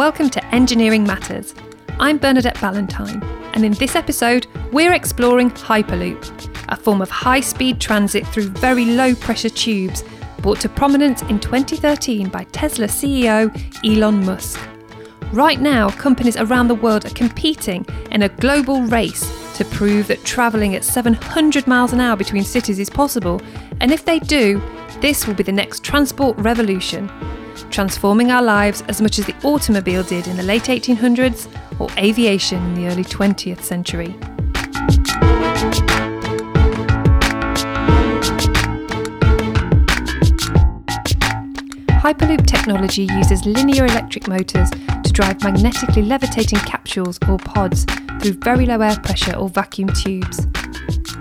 Welcome to Engineering Matters. I'm Bernadette Ballantyne, and in this episode, we're exploring Hyperloop, a form of high speed transit through very low pressure tubes brought to prominence in 2013 by Tesla CEO Elon Musk. Right now, companies around the world are competing in a global race to prove that travelling at 700 miles an hour between cities is possible, and if they do, this will be the next transport revolution transforming our lives as much as the automobile did in the late 1800s or aviation in the early 20th century. Hyperloop technology uses linear electric motors to drive magnetically levitating capsules or pods through very low air pressure or vacuum tubes.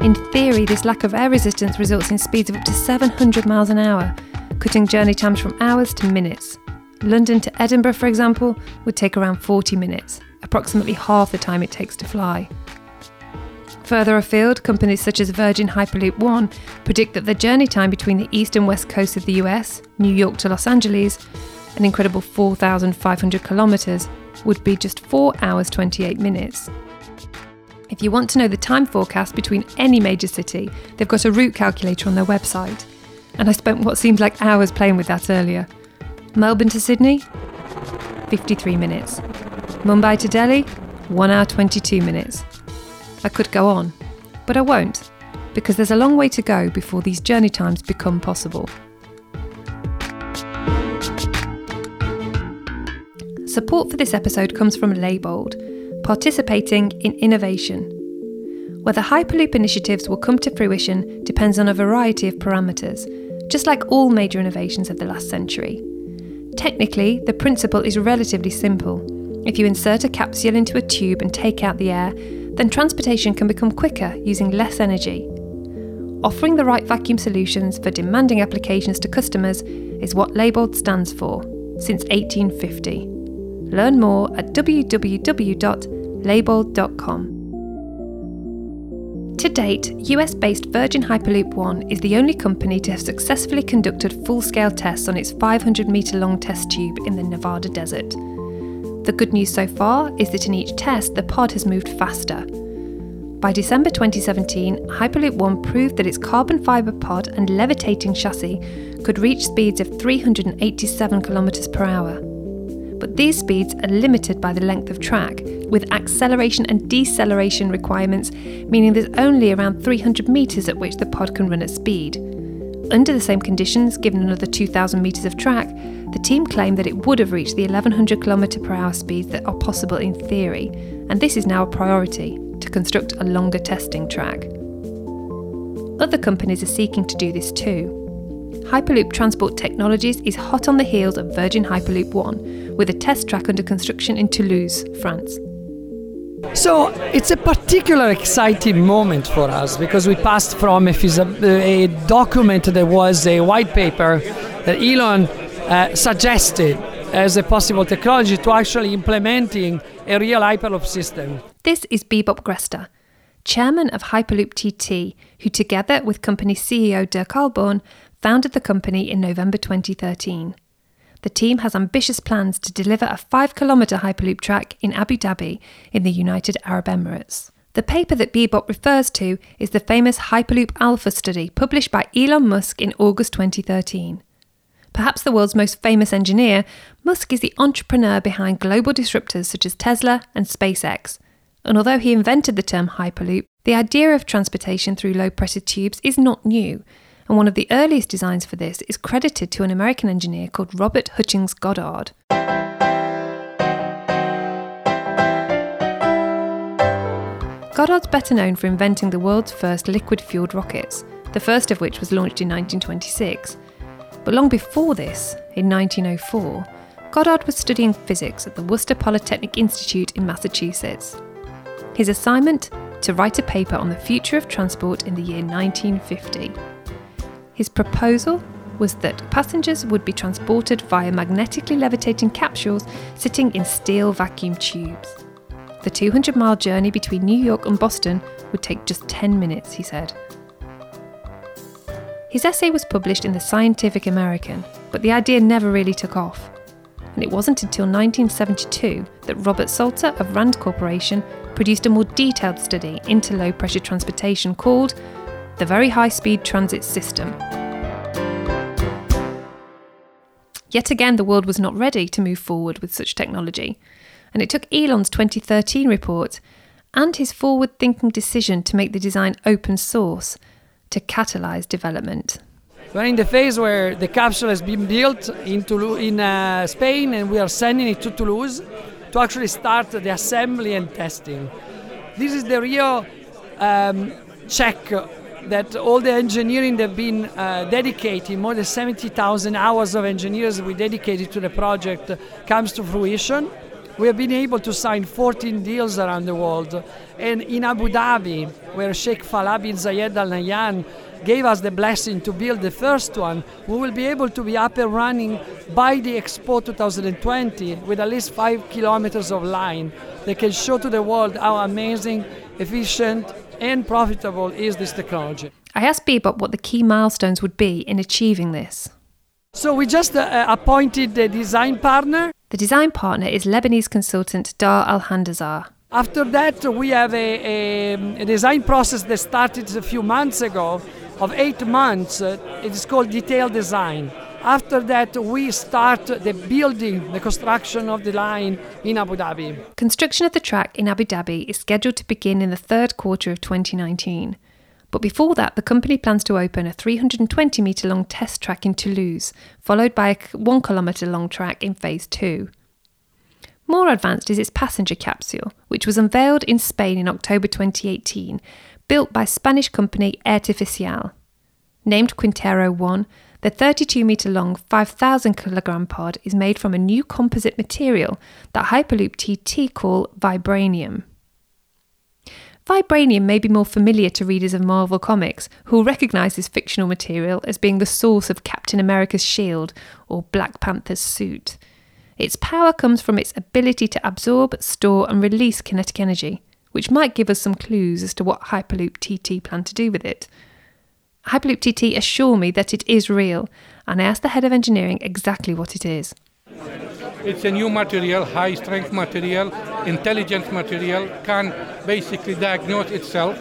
In theory, this lack of air resistance results in speeds of up to 700 miles an hour, cutting journey times from hours to minutes. London to Edinburgh, for example, would take around 40 minutes, approximately half the time it takes to fly. Further afield, companies such as Virgin Hyperloop One predict that the journey time between the east and west coast of the US, New York to Los Angeles, an incredible 4,500 kilometres, would be just 4 hours 28 minutes. If you want to know the time forecast between any major city, they've got a route calculator on their website and I spent what seemed like hours playing with that earlier. Melbourne to Sydney? 53 minutes. Mumbai to Delhi? 1 hour 22 minutes. I could go on, but I won't, because there's a long way to go before these journey times become possible. Support for this episode comes from Leybold, participating in innovation. Whether Hyperloop initiatives will come to fruition depends on a variety of parameters, just like all major innovations of the last century. Technically, the principle is relatively simple. If you insert a capsule into a tube and take out the air, then transportation can become quicker using less energy. Offering the right vacuum solutions for demanding applications to customers is what Leybold stands for since 1850. Learn more at www.leybold.com. To date, US based Virgin Hyperloop One is the only company to have successfully conducted full scale tests on its 500 metre long test tube in the Nevada desert. The good news so far is that in each test, the pod has moved faster. By December 2017, Hyperloop One proved that its carbon fibre pod and levitating chassis could reach speeds of 387 km per hour but these speeds are limited by the length of track, with acceleration and deceleration requirements, meaning there's only around 300 metres at which the pod can run at speed. Under the same conditions, given another 2,000 metres of track, the team claimed that it would have reached the 1100 km per hour speeds that are possible in theory, and this is now a priority to construct a longer testing track. Other companies are seeking to do this too. Hyperloop Transport Technologies is hot on the heels of Virgin Hyperloop One, with a test track under construction in Toulouse, France. So it's a particular exciting moment for us because we passed from a, a document that was a white paper that Elon uh, suggested as a possible technology to actually implementing a real Hyperloop system. This is Bibop Gresta, chairman of Hyperloop TT, who together with company CEO Dirk Ahlborn founded the company in November 2013. The team has ambitious plans to deliver a 5 kilometre Hyperloop track in Abu Dhabi in the United Arab Emirates. The paper that Bibop refers to is the famous Hyperloop Alpha study published by Elon Musk in August 2013. Perhaps the world's most famous engineer, Musk is the entrepreneur behind global disruptors such as Tesla and SpaceX. And although he invented the term Hyperloop, the idea of transportation through low pressure tubes is not new, and one of the earliest designs for this is credited to an American engineer called Robert Hutchings Goddard. Goddard's better known for inventing the world's first liquid fueled rockets, the first of which was launched in 1926. But long before this, in 1904, Goddard was studying physics at the Worcester Polytechnic Institute in Massachusetts. His assignment? To write a paper on the future of transport in the year 1950. His proposal was that passengers would be transported via magnetically levitating capsules sitting in steel vacuum tubes. The 200 mile journey between New York and Boston would take just 10 minutes, he said. His essay was published in the Scientific American, but the idea never really took off. and it wasn't until 1972 that Robert Salter of Rand Corporation produced a more detailed study into low pressure transportation called the Very High Speed Transit System. Yet again, the world was not ready to move forward with such technology, and it took Elon's 2013 report and his forward thinking decision to make the design open source to catalyse development. We're in the phase where the capsule has been built in, Toulouse, in uh, Spain and we are sending it to Toulouse to actually start the assembly and testing. This is the real um, check that all the engineering they've been uh, dedicated, more than 70,000 hours of engineers we dedicated to the project, comes to fruition. We have been able to sign 14 deals around the world. And in Abu Dhabi, where Sheikh Falah bin Zayed Al Nahyan gave us the blessing to build the first one, we will be able to be up and running by the Expo 2020 with at least five kilometers of line that can show to the world how amazing, efficient, and profitable is this technology. I asked Bibop what the key milestones would be in achieving this. So we just uh, appointed the design partner the design partner is Lebanese consultant Dar Al Handasah. After that, we have a, a, a, design process that started a few months ago of eight months. Uh, it is called detailed design. After that, we start the building, the construction of the line in Abu Dhabi. Construction of the track in Abu Dhabi is scheduled to begin in the third quarter of 2019. But before that, the company plans to open a 320 metre long test track in Toulouse, followed by a 1 kilometre long track in phase 2. More advanced is its passenger capsule, which was unveiled in Spain in October 2018, built by Spanish company Airtificial. Named Quintero 1, the 32 metre long 5,000 kilogram pod is made from a new composite material that Hyperloop TT call vibranium. Vibranium may be more familiar to readers of Marvel Comics, who will recognise this fictional material as being the source of Captain America's shield or Black Panther's suit. Its power comes from its ability to absorb, store, and release kinetic energy, which might give us some clues as to what Hyperloop TT plan to do with it. Hyperloop TT assure me that it is real, and I asked the head of engineering exactly what it is. It's a new material, high strength material, intelligent material, can basically diagnose itself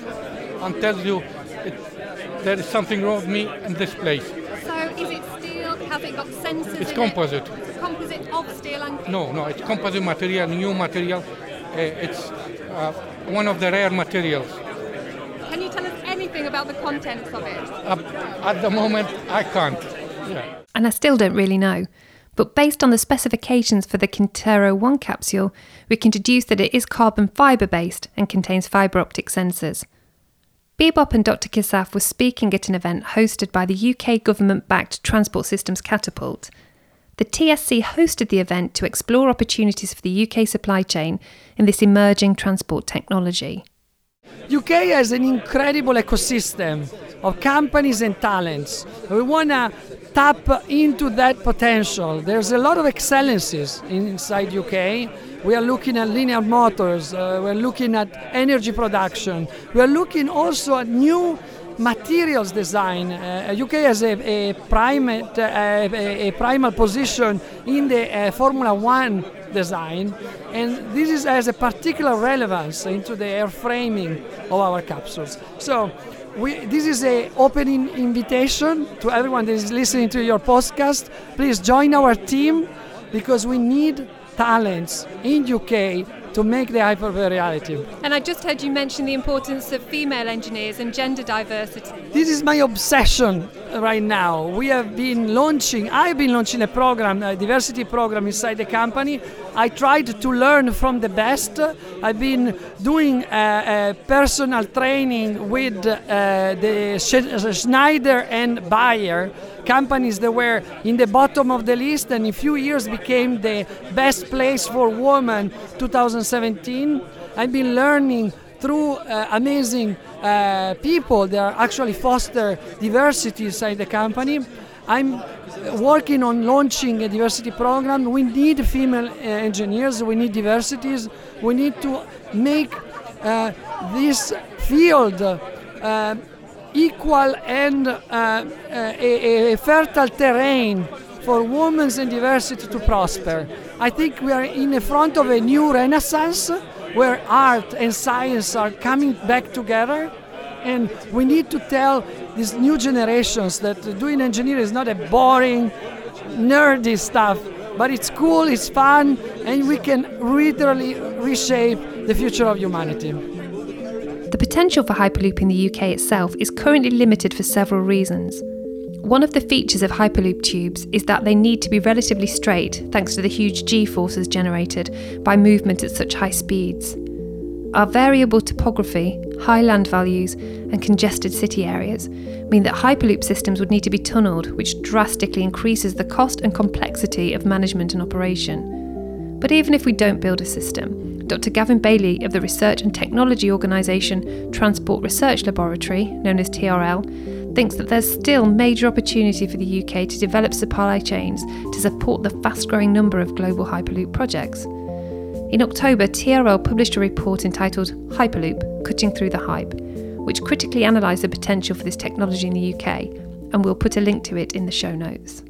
and tells you it, there is something wrong with me in this place. So is it steel? Has it got sensors? It's composite. It? Composite of steel and. No, no, it's composite material, new material. Uh, it's uh, one of the rare materials. Can you tell us anything about the contents of it? Uh, at the moment, I can't. Yeah. And I still don't really know. But based on the specifications for the Quintero 1 capsule, we can deduce that it is carbon fibre based and contains fibre optic sensors. Bibop and Dr. Kisaf were speaking at an event hosted by the UK government backed Transport Systems Catapult. The TSC hosted the event to explore opportunities for the UK supply chain in this emerging transport technology. UK has an incredible ecosystem of companies and talents. We want to tap into that potential. There's a lot of excellences inside UK. We are looking at linear motors, uh, we're looking at energy production, we're looking also at new materials design. Uh, UK has a, a, primate, uh, a, a, primal position in the uh, Formula One design, and this is, has a particular relevance into the airframing of our capsules. So we, this is an opening invitation to everyone that is listening to your podcast. Please join our team because we need talents in UK to make the Hyper-V a reality. And I just heard you mention the importance of female engineers and gender diversity. This is my obsession right now. We have been launching, I've been launching a program, a diversity program inside the company. I tried to learn from the best. I've been doing a, a personal training with uh, the Schneider and Bayer companies that were in the bottom of the list and in a few years became the best place for women 2017 i've been learning through uh, amazing uh, people that actually foster diversity inside the company. I'm working on launching a diversity program. We need female uh, engineers. We need diversities. We need to make uh, this field uh, equal and uh, uh, a, a, fertile terrain for women and diversity to prosper. I think we are in the front of a new renaissance where art and science are coming back together. And we need to tell these new generations that doing engineering is not a boring, nerdy stuff, but it's cool, it's fun, and we can literally reshape the future of humanity. The potential for Hyperloop in the UK itself is currently limited for several reasons. One of the features of Hyperloop tubes is that they need to be relatively straight thanks to the huge g forces generated by movement at such high speeds. Our variable topography, high land values, and congested city areas mean that Hyperloop systems would need to be tunnelled, which drastically increases the cost and complexity of management and operation. But even if we don't build a system, Dr. Gavin Bailey of the research and technology organisation Transport Research Laboratory, known as TRL, thinks that there's still major opportunity for the UK to develop supply chains to support the fast growing number of global Hyperloop projects. In October, TRL published a report entitled Hyperloop Cutting Through the Hype, which critically analysed the potential for this technology in the UK, and we'll put a link to it in the show notes.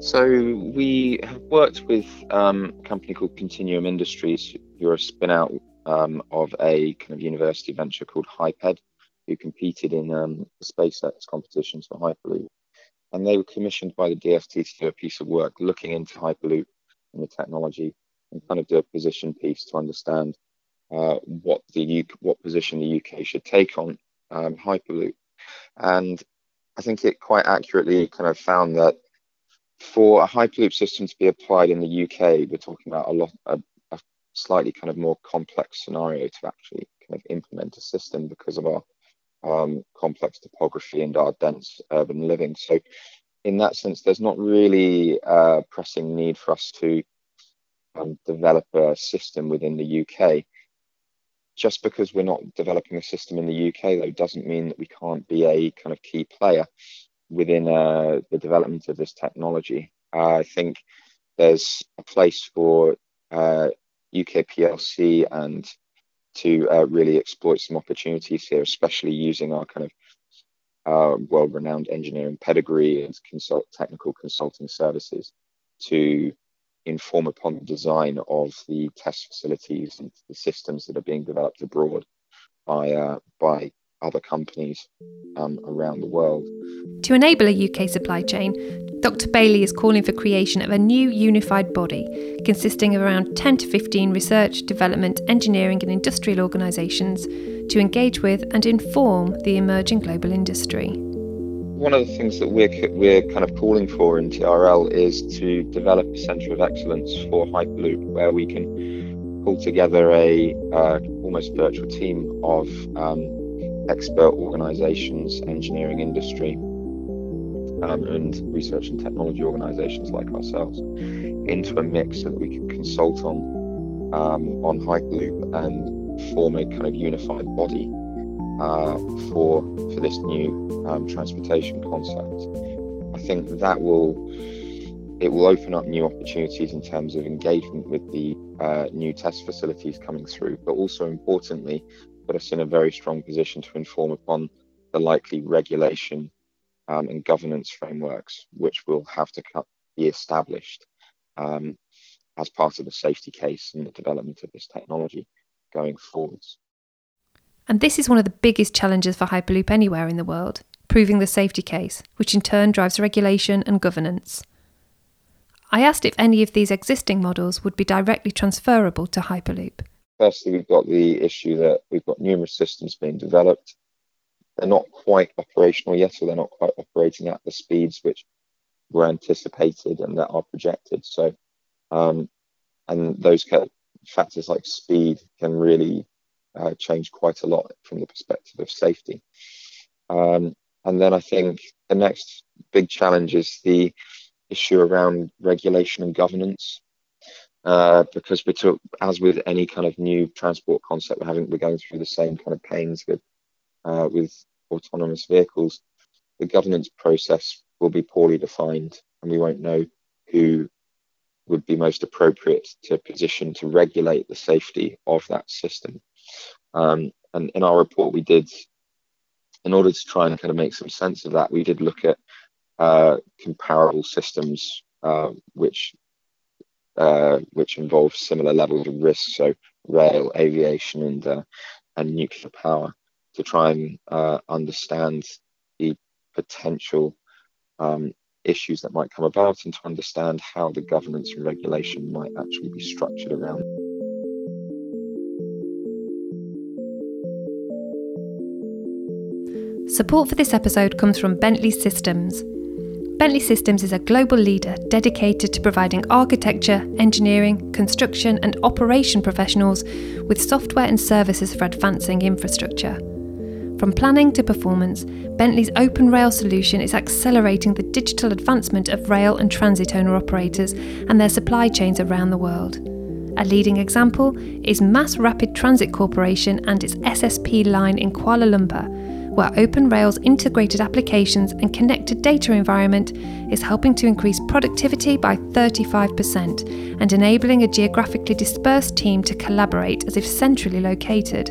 So, we have worked with um, a company called Continuum Industries, who are a spin out um, of a kind of university venture called HyPed, who competed in um, the SpaceX competitions for Hyperloop. And they were commissioned by the DFT to do a piece of work looking into Hyperloop and the technology and kind of do a position piece to understand uh, what the UK, what position the UK should take on um, Hyperloop. And I think it quite accurately kind of found that for a Hyperloop system to be applied in the UK, we're talking about a lot, a, slightly kind of more complex scenario to actually kind of implement a system because of our um, complex topography and our dense urban living. So, in that sense, there's not really a pressing need for us to um, develop a system within the UK. Just because we're not developing a system in the UK, though, doesn't mean that we can't be a kind of key player within uh, the development of this technology. Uh, I think there's a place for uh, UK PLC and to uh, really exploit some opportunities here, especially using our kind of uh, world-renowned engineering pedigree and consult technical consulting services to inform upon the design of the test facilities and the systems that are being developed abroad by uh, by other companies um, around the world. To enable a UK supply chain, Dr. Bailey is calling for creation of a new unified body consisting of around 10 to 15 research, development, engineering, and industrial organisations to engage with and inform the emerging global industry one of the things that we're we're kind of calling for in TRL is to develop a centre of excellence for Hyperloop, where we can pull together a uh, almost virtual team of um, expert organisations, engineering industry, um, and research and technology organisations like ourselves into a mix so that we can consult on um, on Hyperloop and form a kind of unified body uh, for for this new um, transportation concept. I think that will it will open up new opportunities in terms of engagement with the uh, new test facilities coming through, but also importantly, put us in a very strong position to inform upon the likely regulation um, and governance frameworks which will have to be established um, as part of the safety case and the development of this technology going forwards. And this is one of the biggest challenges for Hyperloop anywhere in the world, proving the safety case, which in turn drives regulation and governance. I asked if any of these existing models would be directly transferable to Hyperloop. Firstly, we've got the issue that we've got numerous systems being developed. They're not quite operational yet, or they're not quite operating at the speeds which were anticipated and that are projected. So, um, and those kind of factors like speed can really uh, changed quite a lot from the perspective of safety. Um, and then I think the next big challenge is the issue around regulation and governance. Uh, because we took, as with any kind of new transport concept, we're having we're going through the same kind of pains with uh, with autonomous vehicles. The governance process will be poorly defined, and we won't know who would be most appropriate to position to regulate the safety of that system. Um, and in our report, we did, in order to try and kind of make some sense of that, we did look at uh, comparable systems uh, which uh, which involve similar levels of risk, so rail, aviation, and uh, and nuclear power, to try and uh, understand the potential um, issues that might come about and to understand how the governance and regulation might actually be structured around. Support for this episode comes from Bentley Systems. Bentley Systems is a global leader dedicated to providing architecture, engineering, construction, and operation professionals with software and services for advancing infrastructure. From planning to performance, Bentley's Open Rail solution is accelerating the digital advancement of rail and transit owner operators and their supply chains around the world. A leading example is Mass Rapid Transit Corporation and its SSP line in Kuala Lumpur, where Open Rail's integrated applications and connected data environment is helping to increase productivity by 35% and enabling a geographically dispersed team to collaborate as if centrally located.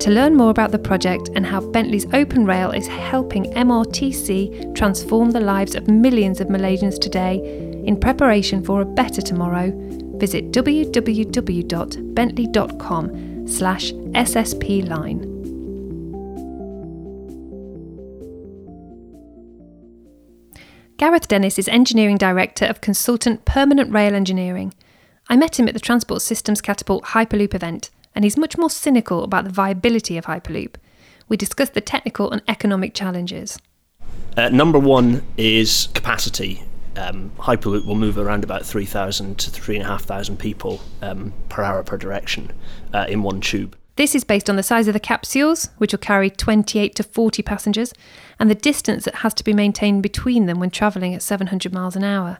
To learn more about the project and how Bentley's Open Rail is helping MRTC transform the lives of millions of Malaysians today in preparation for a better tomorrow, visit www.bentley.com slash ssp-line. Gareth Dennis is Engineering Director of Consultant Permanent Rail Engineering. I met him at the Transport Systems Catapult Hyperloop event and he's much more cynical about the viability of Hyperloop. We discuss the technical and economic challenges. Uh, number one is capacity. Um, Hyperloop will move around about 3,000 to 3,500 people um, per hour per direction uh, in one tube. This is based on the size of the capsules, which will carry 28 to 40 passengers, and the distance that has to be maintained between them when travelling at 700 miles an hour.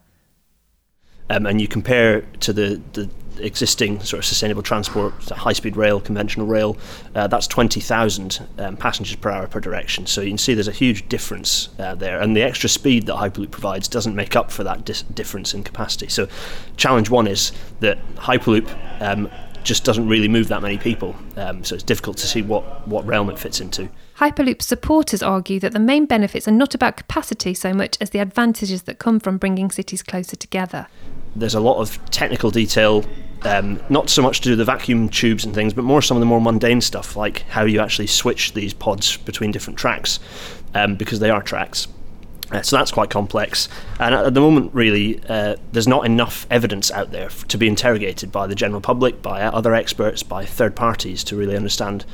Um, and you compare to the, the existing sort of sustainable transport, high speed rail, conventional rail, uh, that's 20,000 um, passengers per hour per direction. So you can see there's a huge difference uh, there. And the extra speed that Hyperloop provides doesn't make up for that dis- difference in capacity. So, challenge one is that Hyperloop um, just doesn't really move that many people. Um, so it's difficult to see what, what realm it fits into. Hyperloop supporters argue that the main benefits are not about capacity so much as the advantages that come from bringing cities closer together. There's a lot of technical detail, um, not so much to do with the vacuum tubes and things, but more some of the more mundane stuff, like how you actually switch these pods between different tracks, um, because they are tracks. Uh, so that's quite complex. And at the moment, really, uh, there's not enough evidence out there f- to be interrogated by the general public, by other experts, by third parties to really understand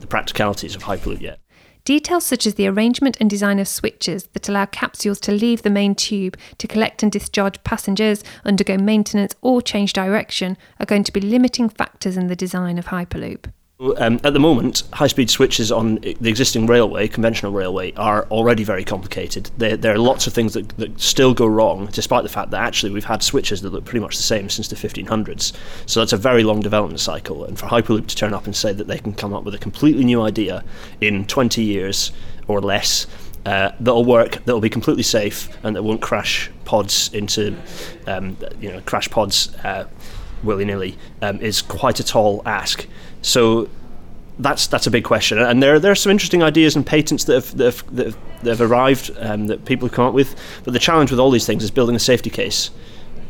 the practicalities of Hyperloop yet. Details such as the arrangement and design of switches that allow capsules to leave the main tube to collect and discharge passengers, undergo maintenance, or change direction are going to be limiting factors in the design of Hyperloop. Um, at the moment, high speed switches on the existing railway, conventional railway, are already very complicated. There, there are lots of things that, that, still go wrong, despite the fact that actually we've had switches that look pretty much the same since the 1500s. So that's a very long development cycle. And for Hyperloop to turn up and say that they can come up with a completely new idea in 20 years or less uh, that'll work, that'll be completely safe, and that won't crash pods into, um, you know, crash pods uh, willy nilly um, is quite a tall ask. So that's that's a big question, and there there are some interesting ideas and patents that have that have, that have, that have arrived um, that people have come up with. But the challenge with all these things is building a safety case.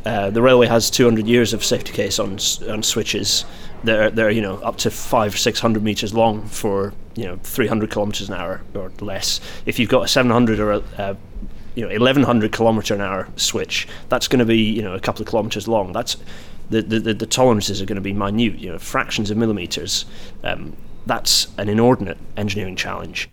Uh, the railway has 200 years of safety case on on switches. They're they're you know up to five six hundred meters long for you know 300 kilometers an hour or less. If you've got a 700 or a, a you know 1100 kilometer an hour switch, that's going to be you know a couple of kilometers long. That's the, the, the tolerances are going to be minute, you know, fractions of millimeters. Um, that's an inordinate engineering challenge.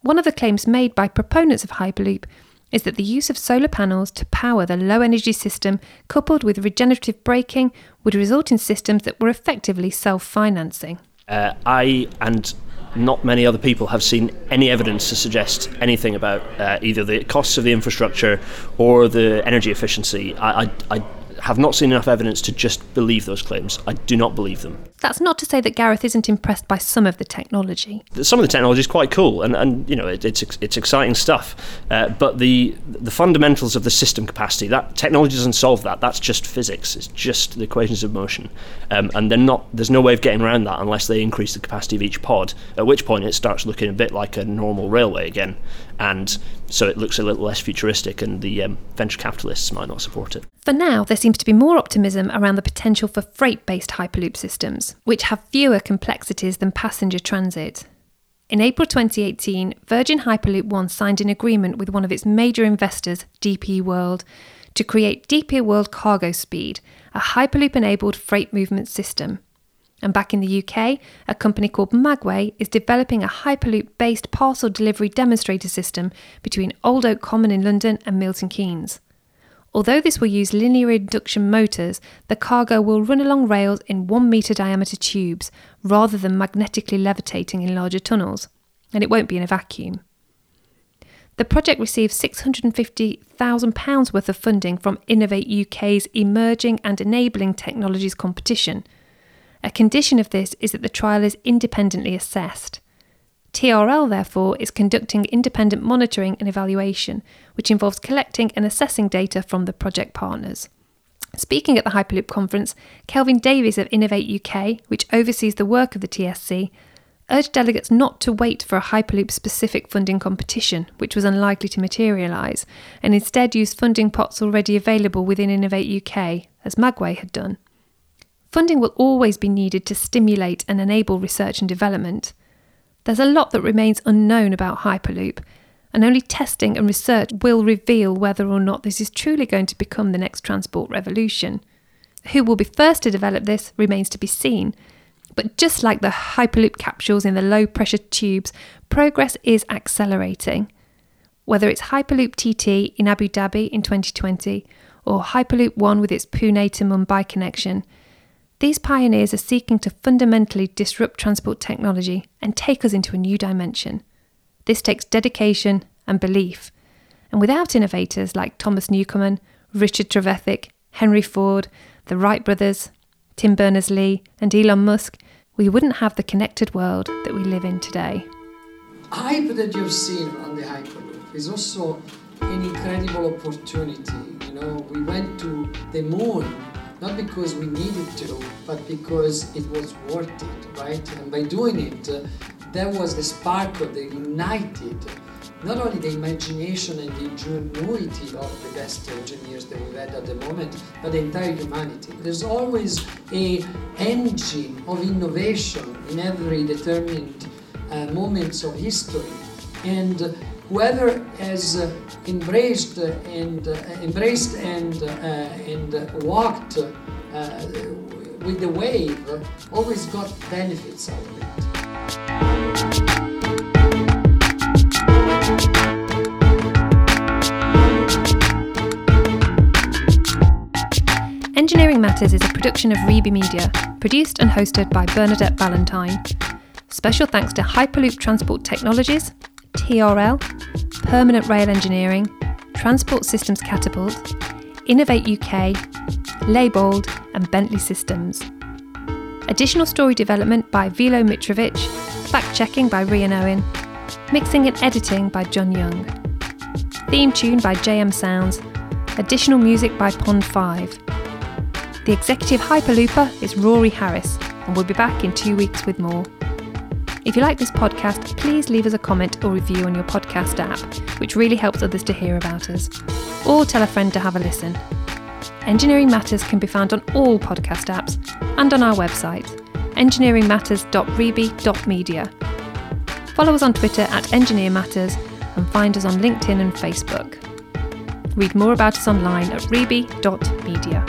One of the claims made by proponents of Hyperloop is that the use of solar panels to power the low energy system, coupled with regenerative braking, would result in systems that were effectively self financing. Uh, I and not many other people have seen any evidence to suggest anything about uh, either the costs of the infrastructure or the energy efficiency. I, I, I have not seen enough evidence to just believe those claims. I do not believe them. That's not to say that Gareth isn't impressed by some of the technology. Some of the technology is quite cool, and, and you know it, it's it's exciting stuff. Uh, but the the fundamentals of the system capacity that technology doesn't solve that. That's just physics. It's just the equations of motion, um, and they're not. There's no way of getting around that unless they increase the capacity of each pod. At which point it starts looking a bit like a normal railway again, and so it looks a little less futuristic, and the um, venture capitalists might not support it. For now, there seems to be more optimism around the potential for freight based Hyperloop systems, which have fewer complexities than passenger transit. In April 2018, Virgin Hyperloop One signed an agreement with one of its major investors, DP World, to create DP World Cargo Speed, a Hyperloop enabled freight movement system. And back in the UK, a company called Magway is developing a Hyperloop based parcel delivery demonstrator system between Old Oak Common in London and Milton Keynes. Although this will use linear induction motors, the cargo will run along rails in 1 metre diameter tubes rather than magnetically levitating in larger tunnels, and it won't be in a vacuum. The project received £650,000 worth of funding from Innovate UK's Emerging and Enabling Technologies competition. A condition of this is that the trial is independently assessed. TRL, therefore, is conducting independent monitoring and evaluation, which involves collecting and assessing data from the project partners. Speaking at the Hyperloop conference, Kelvin Davies of Innovate UK, which oversees the work of the TSC, urged delegates not to wait for a Hyperloop specific funding competition, which was unlikely to materialise, and instead use funding pots already available within Innovate UK, as Magway had done. Funding will always be needed to stimulate and enable research and development. There's a lot that remains unknown about Hyperloop, and only testing and research will reveal whether or not this is truly going to become the next transport revolution. Who will be first to develop this remains to be seen. But just like the Hyperloop capsules in the low pressure tubes, progress is accelerating. Whether it's Hyperloop TT in Abu Dhabi in 2020 or Hyperloop One with its Pune to Mumbai connection, these pioneers are seeking to fundamentally disrupt transport technology and take us into a new dimension. This takes dedication and belief. And without innovators like Thomas Newcomen, Richard Trevithick, Henry Ford, the Wright brothers, Tim Berners Lee, and Elon Musk, we wouldn't have the connected world that we live in today. Hype that you've seen on the Hyperloop is also an incredible opportunity. You know, we went to the moon not because we needed to, but because it was worth it, right? And by doing it, uh, there was the spark that united not only the imagination and the ingenuity of the best engineers that we've had at the moment, but the entire humanity. There's always a engine of innovation in every determined uh, moments of history, and whoever has uh, embraced and uh, embraced and uh, and walked with the wave always got benefits out of it. Engineering Matters is a production of Reby Media, produced and hosted by Bernadette Ballantyne. Special thanks to Hyperloop Transport Technologies, TRL, Permanent Rail Engineering, Transport Systems Catapult, Innovate UK, Leybold, and Bentley Systems. Additional story development by Vilo Mitrovic, fact checking by Rian Owen, mixing and editing by John Young. Theme tune by JM Sounds, additional music by Pond 5. The executive hyperlooper is Rory Harris, and we'll be back in two weeks with more. If you like this podcast, please leave us a comment or review on your podcast app, which really helps others to hear about us. Or tell a friend to have a listen. Engineering Matters can be found on all podcast apps and on our website, engineeringmatters.reby.media. Follow us on Twitter at Engineer Matters and find us on LinkedIn and Facebook. Read more about us online at reby.media.